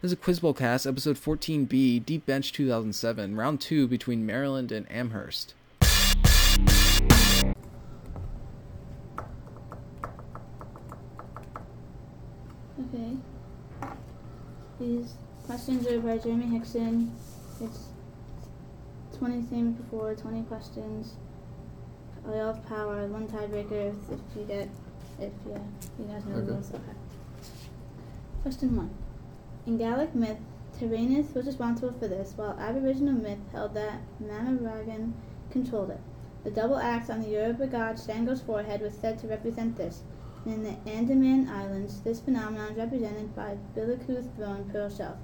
This is Quiz Bowl Cast, episode 14B, Deep Bench 2007, round two between Maryland and Amherst. Okay. These questions are by Jeremy Hickson. It's 20 same before, 20 questions. We all have power, one tiebreaker if, if you get, if yeah, you guys know the Okay. rules. Okay. Question one. In Gaelic myth, Taranis was responsible for this, while Aboriginal myth held that Mamaragan controlled it. The double axe on the Yoruba god Shango's forehead was said to represent this. In the Andaman Islands, this phenomenon is represented by Biliku's thrown pearl shelf.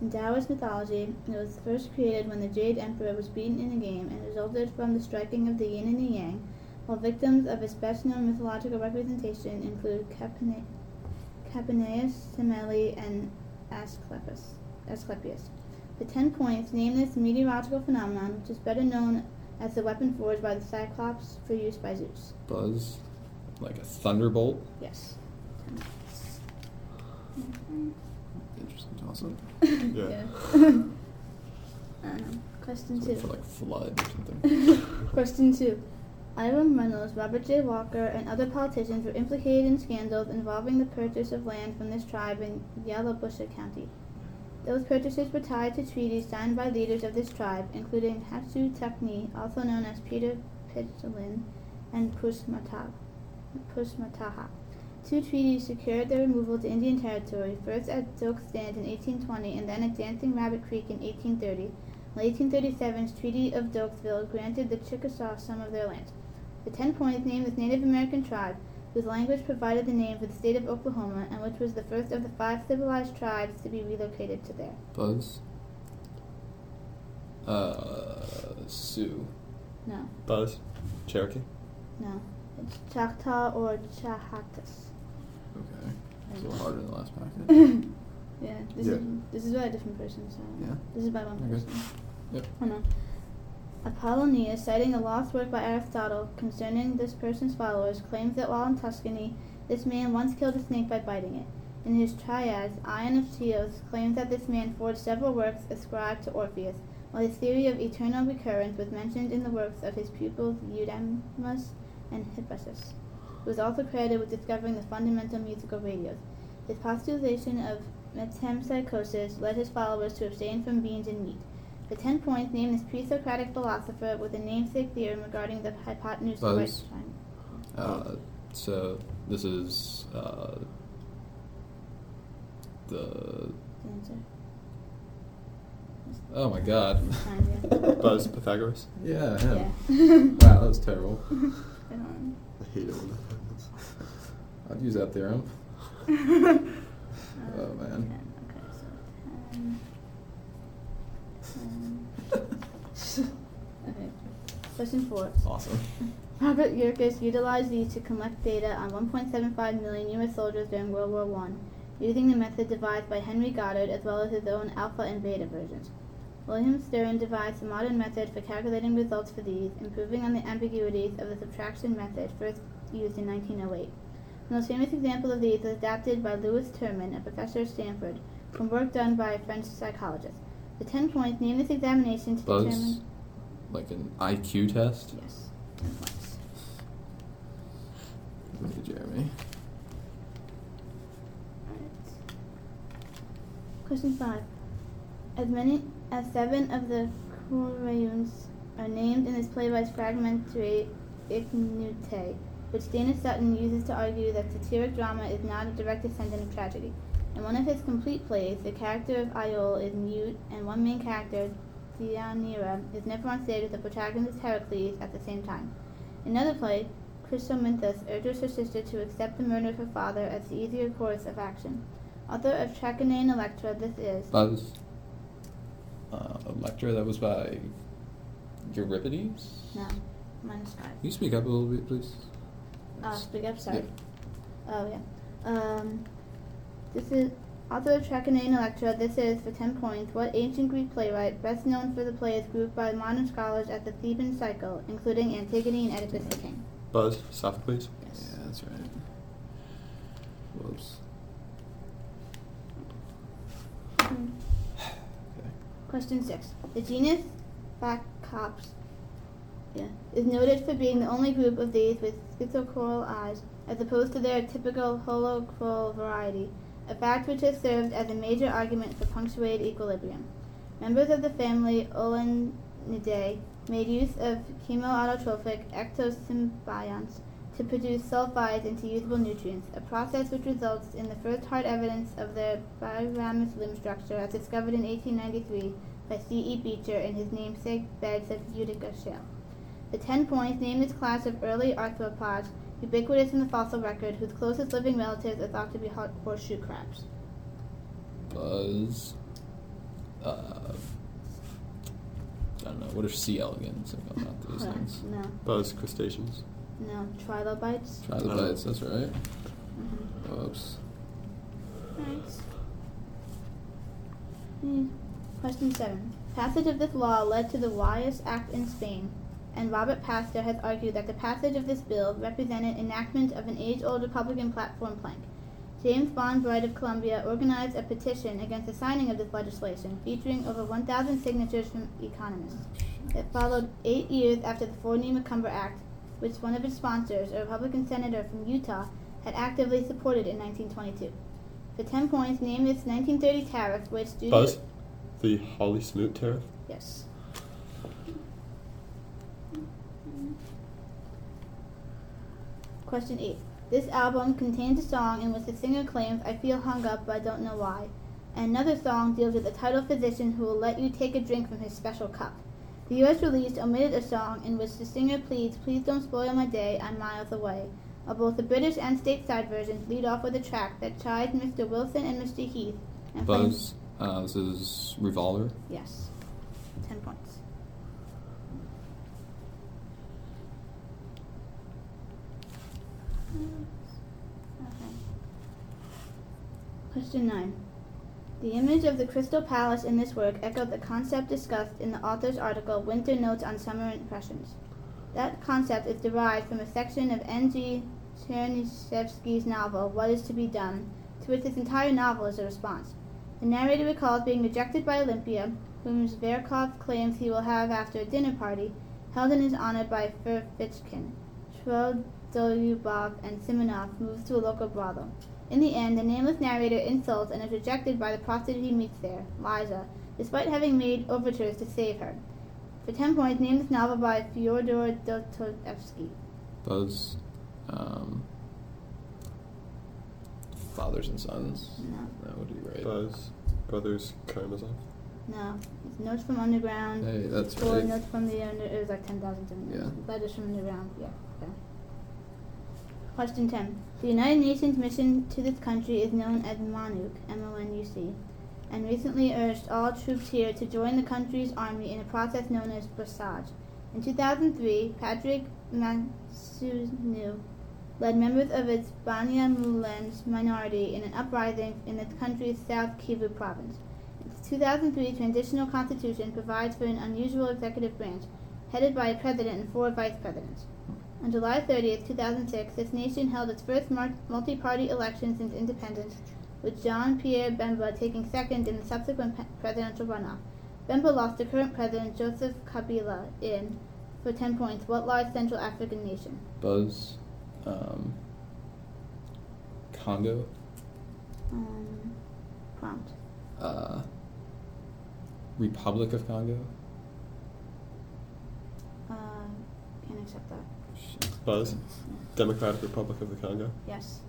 In Taoist mythology, it was first created when the Jade Emperor was beaten in a game and resulted from the striking of the yin and the yang, while victims of its best known mythological representation include Capine- Capaneus, Semele, and Asclepius. Asclepius. The ten points name this meteorological phenomenon, which is better known as the weapon forged by the Cyclops for use by Zeus. Buzz, like a thunderbolt. Yes. Interesting, awesome. Yeah. um, question So two. for like flood or something. Question two. Ivan Reynolds, Robert J. Walker, and other politicians were implicated in scandals involving the purchase of land from this tribe in Yalobusha County. Those purchases were tied to treaties signed by leaders of this tribe, including Hatsu Tekni, also known as Peter Pitchlynn, and. Pushmataha. Two treaties secured their removal to Indian Territory, first at Doak Stand in 1820 and then at Dancing Rabbit Creek in 1830. The 1837's Treaty of Doaksville granted the Chickasaw some of their land. The Ten Points named this Native American tribe, whose language provided the name for the state of Oklahoma and which was the first of the five civilized tribes to be relocated to there. Buzz. Uh, Sioux. No, Buzz. Cherokee. no. It's Choctaw or Chahatas. Okay. It's a little harder than the last packet. Yeah, this Yeah. is this is by a different person, so Yeah. this is by one Okay. person. Yep. Oh no. Apollonius, citing a lost work by Aristotle concerning this person's followers, claims that while in Tuscany, this man once killed a snake by biting it. In his Triads, Ion of Chios claims that this man forged several works ascribed to Orpheus, while his theory of eternal recurrence was mentioned in the works of his pupils Eudemus and Hippasus, who was also credited with discovering the fundamental musical ratios. His postulation of metempsychosis led his followers to abstain from beans and meat. The ten points name this pre-Socratic philosopher with a namesake theorem regarding the hypotenuse of right Buzz. triangle. Uh, so this is uh, the. The answer. Oh my God. Fine, yeah. Buzz. Pythagoras. yeah. yeah. Him. Wow, that was terrible. I hate it when that happens. I'd use that theorem. uh, Oh, man. 10. Okay, so 10. 10. okay. Question four. Awesome. Robert Yerkes utilized these to collect data on 1.75 million U.S. soldiers during World War I, using the method devised by Henry Goddard as well as his own alpha and beta versions. William Stern devised a modern method for calculating results for these, improving on the ambiguities of the subtraction method first used in 1908. The most famous example of these was adapted by Lewis Terman, a professor at Stanford, from work done by a French psychologist. The 10 points named this examination to determine. Like an IQ test. Yes, 10 points. Look at Jeremy. Alright. Question five. As many as seven of the Corayuns are named in this playwright's fragmentary Ichneutae, which Dana Sutton uses to argue that satiric drama is not a direct descendant of tragedy. In one of his complete plays, the character of Iole is mute, and one main character, Deianira, is never on stage with the protagonist Heracles at the same time. In another play, Chrysothemis urges her sister to accept the murder of her father as the easier course of action. Author of Trachiniae and Electra, this is Buzz. Uh, Electra, that was by Euripides. no minus five. Can you speak up a little bit, please? Uh, speak up. Sorry. Oh yeah. Um, this is author of Trachiniae and Electra. This is for ten points. What ancient Greek playwright, best known for the plays grouped by modern scholars as the Theban cycle, including Antigone and Oedipus the King? Buzz. Sophocles. Yes. Yeah, that's right. Whoops. Hmm. Question six. The genus Phacops yeah, is noted for being the only group of these with schizochroal eyes, as opposed to their typical holochroal variety, a fact which has served as a major argument for punctuated equilibrium. Members of the family Olenidae made use of chemoautotrophic ectosymbionts to produce sulfides into usable nutrients, a process which results in the first hard evidence of their biramous limb structure as discovered in 1893 by C. E. Beecher in his namesake beds of Utica shale. The ten points name this class of early arthropods, ubiquitous in the fossil record, whose closest living relatives are thought to be horseshoe crabs. Buzz. Uh, I don't know. What are C. elegans about those things? No, Buzz crustaceans. no, trilobites. Trilobites, that's right. Mm-hmm. Whoops. Thanks. Hmm. Question 7. Passage of this law led to the Wyeth Act in Spain, and Robert Pastor has argued that the passage of this bill represented enactment of an age-old Republican platform plank. James Bonbright of Columbia organized a petition against the signing of this legislation, featuring over 1,000 signatures from economists. It followed eight years after the Fordney-McCumber Act, which one of its sponsors, a Republican senator from Utah, had actively supported in 1922. For 10 points, name this 1930 tariff, which due Buzz. to... The Hawley Smoot tariff. Yes. Question 8. This album contains a song in which the singer claims, I feel hung up, but I don't know why. And another song deals with a title physician who will let you take a drink from his special cup. The US release omitted a song in which the singer pleads, Please don't spoil my day, I'm miles away. While both the British and stateside versions lead off with a track that chides Mr. Wilson and Mr. Heath. And Buzz. Uh, this is Revolver. Yes. Ten points. Question 9. The image of the Crystal Palace in this work echoed the concept discussed in the author's article Winter Notes on Summer Impressions. That concept is derived from a section of N.G. Chernyshevsky's novel What Is to Be Done, to which this entire novel is a response. The narrator recalls being rejected by Olympia, whom Zverkov claims he will have after a dinner party held in his honor by Ferfichkin. Trudolyubov and Simonov moves to a local brothel. In the end, the nameless narrator insults and is rejected by the prostitute he meets there, Liza, despite having made overtures to save her. For 10 points, name this novel by Fyodor Dostoevsky. Buzz. Um, Fathers and Sons. No. That would be right. Buzz. Brothers Karamazov. No. It's Notes from Underground. Hey, that's Or right. Notes from the Under. It was like 10,000 something. Yeah. Letters from Underground. Yeah. Question 10. The United Nations mission to this country is known as MONUC, M-O-N-U-C, and recently urged all troops here to join the country's army in a process known as Brassage. In 2003, Patrick Masunzu led members of its Banyamulenge minority in an uprising in the country's South Kivu province. Its 2003 transitional constitution provides for an unusual executive branch, headed by a president and four vice presidents. On July 30th, 2006, this nation held its first multi-party election since independence, with Jean-Pierre Bemba taking second in the subsequent presidential runoff. Bemba lost to current president Joseph Kabila in, for 10 points, what large Central African nation? Buzz. Um, Congo. Um, prompt. Uh, Republic of Congo. Uh, can't accept that. Shit. Buzz. Democratic Republic of the Congo. Yes.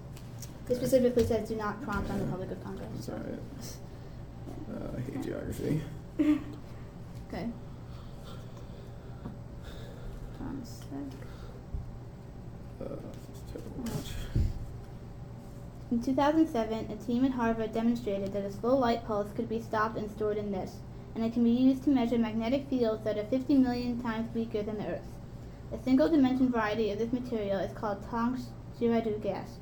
It specifically says do not prompt on the Republic of Congo. That's so- alright. Uh, I hate geography. Okay. One sec. Uh, it's terrible watch. In 2007, a team at Harvard demonstrated that a slow light pulse could be stopped and stored in this, and it can be used to measure magnetic fields that are 50 million times weaker than the Earth's. A single dimension variety of this material is called Tonks Girardeau gas.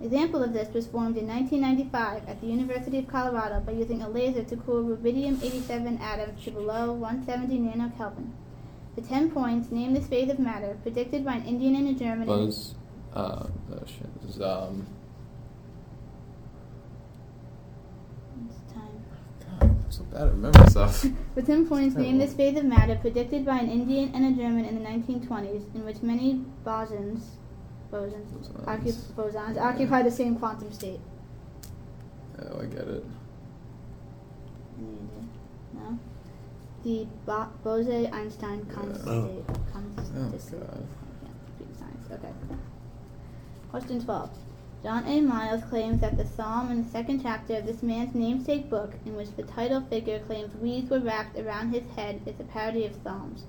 An example of this was formed in 1995 at the University of Colorado by using a laser to cool rubidium-87 atoms to below 170 nanokelvin. The 10 points, name this phase of matter, predicted by an Indian and a German. Buzz. Uh, oh shit. This is um. It's time. God. so bad at remembering stuff. For 10 points, name this phase of matter predicted by an Indian and a German in the 1920s, in which many bosons, bosons, Bosons. occu- bosons occupy the same quantum state. Oh, I get it. No? The Bo- Bose-Einstein Yeah. constant Oh. state. Constant Oh state. god. Yeah. Okay. Question 12. John A. Miles claims that the psalm in the second chapter of this man's namesake book, in which the title figure claims weeds were wrapped around his head, is a parody of psalms.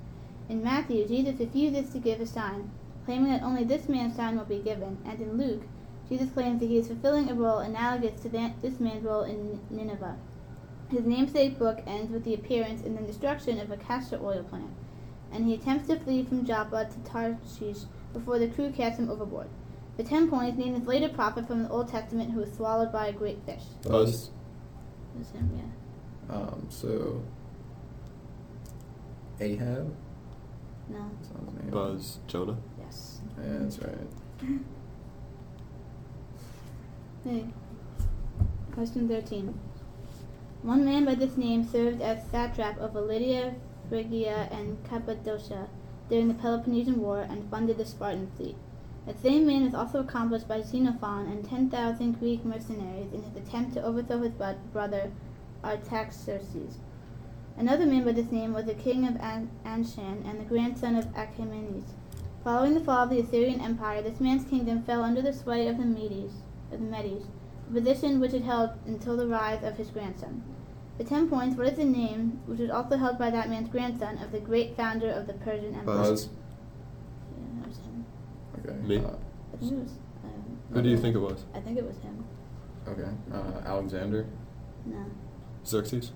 In Matthew, Jesus refuses to give a sign, claiming that only this man's sign will be given, and in Luke, Jesus claims that he is fulfilling a role analogous to that, this man's role in Nineveh. His namesake book ends with the appearance and then destruction of a castor oil plant, and he attempts to flee from Joppa to Tarshish before the crew casts him overboard. The ten points name this later prophet from the Old Testament who was swallowed by a great fish. Buzz. It was him, yeah. Um, so Ahab. No. That's not his name. Buzz. Jonah. Yes. Yeah, that's right. Hey. Question 13. One man by this name served as satrap of Lydia, Phrygia, and Cappadocia during the Peloponnesian War and funded the Spartan fleet. The same man was also accomplished by Xenophon and 10,000 Greek mercenaries in his attempt to overthrow his brother Artaxerxes. Another man by this name was the king of An- Anshan and the grandson of Achaemenes. Following the fall of the Assyrian Empire, this man's kingdom fell under the sway of the Medes, of the Medes, a position which it held until the rise of his grandson. The ten points, what is the name, which was also held by that man's grandson, of the great founder of the Persian Empire? Buzz. Okay. Me? Uh, I think it was. Um, Who do you think it was? I think it was him. okay. Uh, Alexander. No, Xerxes.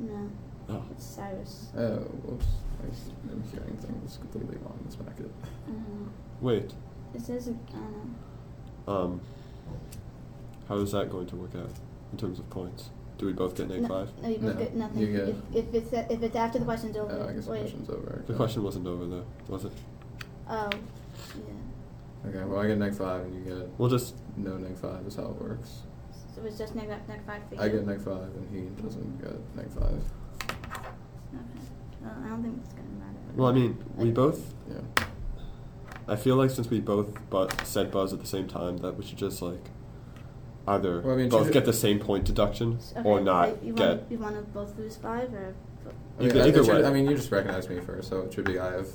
no, Oh. it's Cyrus. Oh, whoops. I was- I'm hearing things completely wrong in this packet. Uh, Wait. it says I don't. Um. How is that going to work out in terms of points? Do we both get neg no, five? No, you both No, get nothing. you get- If, if it's if it's after the question's over. Oh, I guess the wait. question's over. The question wasn't over though, was it? Oh, yeah. Okay, well, I get neg 5 and you get We'll just. no neg 5 is how it works. So it was just neg neg five for you. I get neg 5 and he doesn't get neg 5. Okay. Well, I don't think it's gonna matter. Well, I mean, we Okay. both. Yeah. I feel like since we both but said buzz at the same time, that we should just like either Well, I mean, both should- get the same point deduction Okay, or not so you get. Want, you want to both lose five or? I mean, Either- I- it should- way. I mean, you just recognized me first, so it should be I have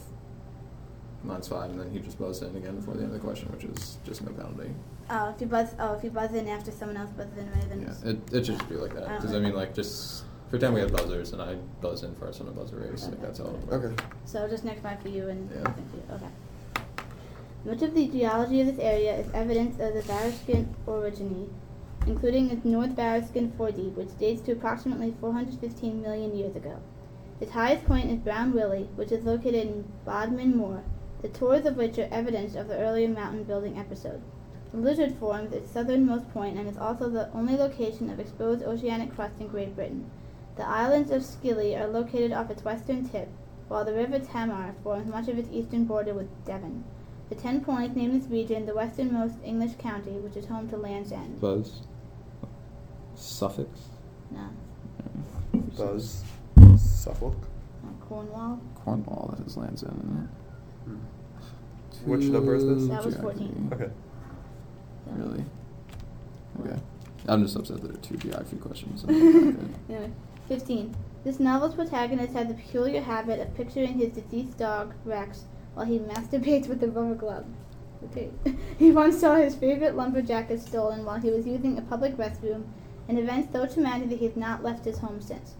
mine's 5 and then he just buzzed in again before the end of the question, which is just no penalty. Oh, if you buzz. Oh, if you buzz in after someone else buzzes in, right? Then Yeah, it's- it, it should just be like that. I Because, I like mean, like, just pretend we had buzzers and I buzz in first on a buzzer race. Like, Okay. that's how it would work. So just next five for you and Yeah. nothing for you. Okay. Much of the geology of this area is evidence of the Variscan orogeny, including the North Variscan 4D, which dates to approximately 415 million years ago. Its highest point is Brown Willie, which is located in Bodmin Moor, the tors of which are evidence of the earlier mountain building episode. The lizard forms its southernmost point and is also the only location of exposed oceanic crust in Great Britain. The islands of Scilly are located off its western tip, while the River Tamar forms much of its eastern border with Devon. The ten points name this region the westernmost English county, which is home to Land's End. Buzz. Suffix. No, Buzz. Suffolk. Cornwall. Cornwall, that is Land's End, Which number is this? That was 14. Okay. So- Really? Okay. I'm just upset that there are two geography questions. in. Anyway, 15. This novel's protagonist has a peculiar habit of picturing his deceased dog, Rex, while he masturbates with a rubber glove. Okay. he once saw his favorite lumber jacket stolen while he was using a public restroom, an event so traumatic that he has not left his home since.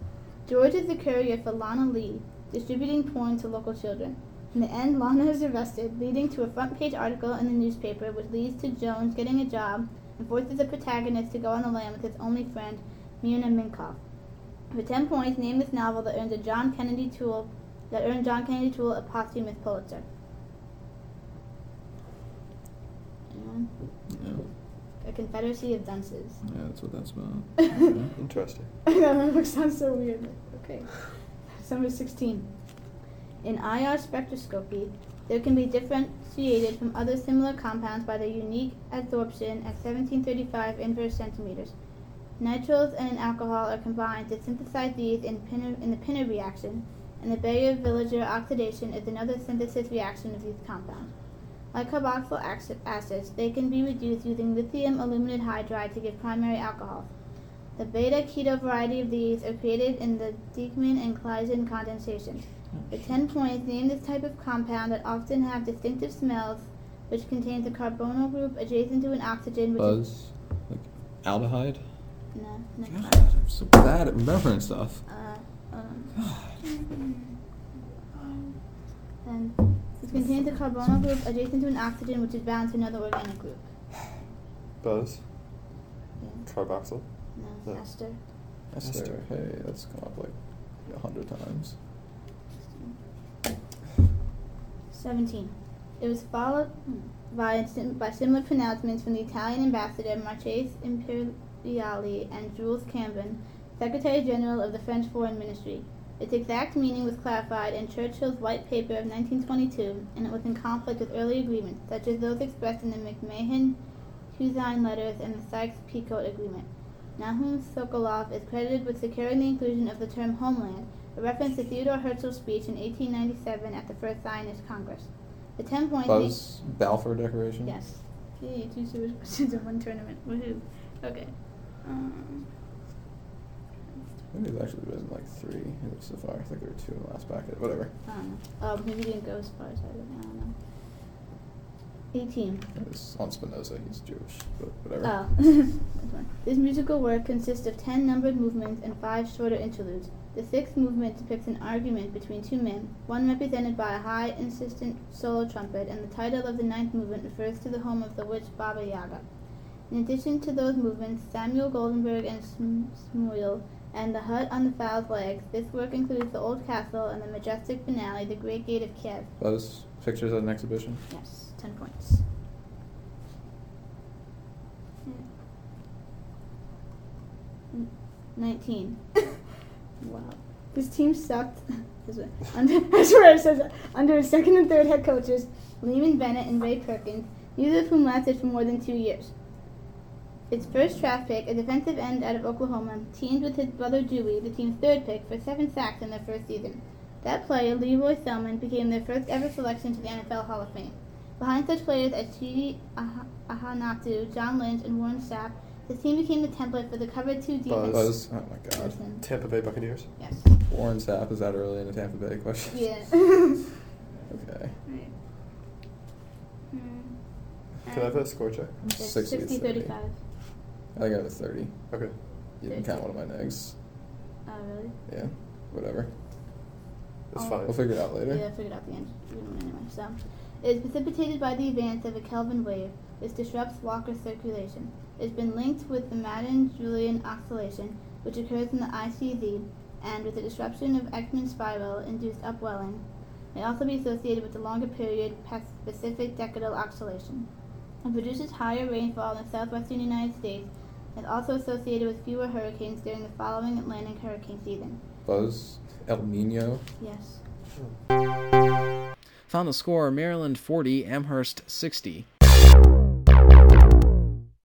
George is the courier for Lana Lee, distributing porn to local children. In the end, Lana is arrested, leading to a front page article in the newspaper, which leads to Jones getting a job and forces the protagonist to go on the lam with his only friend, Myrna Minkoff. For ten points, name this novel that earned a John Kennedy Toole that earned John Kennedy Toole a posthumous Pulitzer. Yeah. A Confederacy of Dunces. yeah, that's what that's about. Interesting. I know, that sounds so weird. Okay. Number 16. In IR spectroscopy, there can be differentiated from other similar compounds by their unique adsorption at 1735 inverse centimeters. Nitriles and an alcohol are combined to synthesize these in, Pinner, in the Pinner reaction, and the Baeyer-Villiger oxidation is another synthesis reaction of these compounds. Like carboxyl acids, they can be reduced using lithium aluminate hydride to give primary alcohols. The beta keto variety of these are created in the Dieckmann and Claisen condensations. The 10 points name this type of compound that often have distinctive smells, which contains a carbonyl group adjacent to an oxygen, which is Buzz. Like aldehyde? no, next God, slide. I'm so bad at remembering stuff. Uh, um, then it contains a carbonyl group adjacent to an oxygen, which is bound to another organic group. Buzz. Yeah. Carboxyl. No, Yeah. ester. Esther. Esther. Hey, that's come up like a hundred times. 17. It was followed by, by similar pronouncements from the Italian ambassador Marchese Imperiali and Jules Cambon, Secretary General of the French Foreign Ministry. Its exact meaning was clarified in Churchill's White Paper of 1922, and it was in conflict with early agreements, such as those expressed in the McMahon Hussein letters and the Sykes-Picot Agreement. Nahum Sokolov is credited with securing the inclusion of the term homeland, a reference to Theodore Herzl's speech in 1897 at the First Zionist Congress. The ten points. Buzz Balfour Decoration? Yes. Yay, two super questions in one tournament. Woohoo. Okay. Um, Maybe it's actually been like three so far. I think there were two in the last packet. Whatever. I don't know. Oh, maybe he didn't go as far as I did. I don't know. 18. It's on Spinoza. He's Jewish, but whatever. Oh. This musical work consists of ten numbered movements and five shorter interludes. The sixth movement depicts an argument between two men, one represented by a high, insistent solo trumpet, and the title of the ninth movement refers to the home of the witch Baba Yaga. In addition to those movements, Samuel Goldenberg and Sm- Smuil, and the hut on the fowl's legs, this work includes the old castle and the majestic finale, the Great Gate of Kiev. Those pictures at an exhibition. Yes, ten points. Mm. Nineteen. wow. This team sucked. Under, I swear it says. Under his second and third head coaches, Leeman Bennett and Ray Perkins, neither of whom lasted for more than two years. Its first draft pick, a defensive end out of Oklahoma, teamed with his brother Dewey, the team's third pick, for seven sacks in their first season. That player, Lee Roy Selmon, became their first ever selection to the NFL Hall of Fame. Behind such players as Chidi Ah- Ahanotu, John Lynch, and Warren Sapp, this team became the template for the cover two defense. Buzz. Oh my God. Listen, Tampa Bay Buccaneers. Yes. Warren Sapp is that early in the Tampa Bay question? Yeah. Okay. Right. Hmm. Can I have a score check? It's 60 60 35. I think I have a thirty. Okay. You can count one of my negs. Oh, really? Yeah. Whatever. It's Oh. fine. We'll figure it out later. Yeah, I figured out the answer. We don't anyway. So, it is precipitated by the advance of a Kelvin wave, which disrupts Walker circulation. It has been linked with the Madden-Julian oscillation, which occurs in the ICZ, and with the disruption of Ekman spiral induced upwelling. May also be associated with the longer period Pacific decadal oscillation. It produces higher rainfall in the southwestern United States and is also associated with fewer hurricanes during the following Atlantic hurricane season. Buzz El Nino. Yes. Final score Maryland 40, Amherst 60.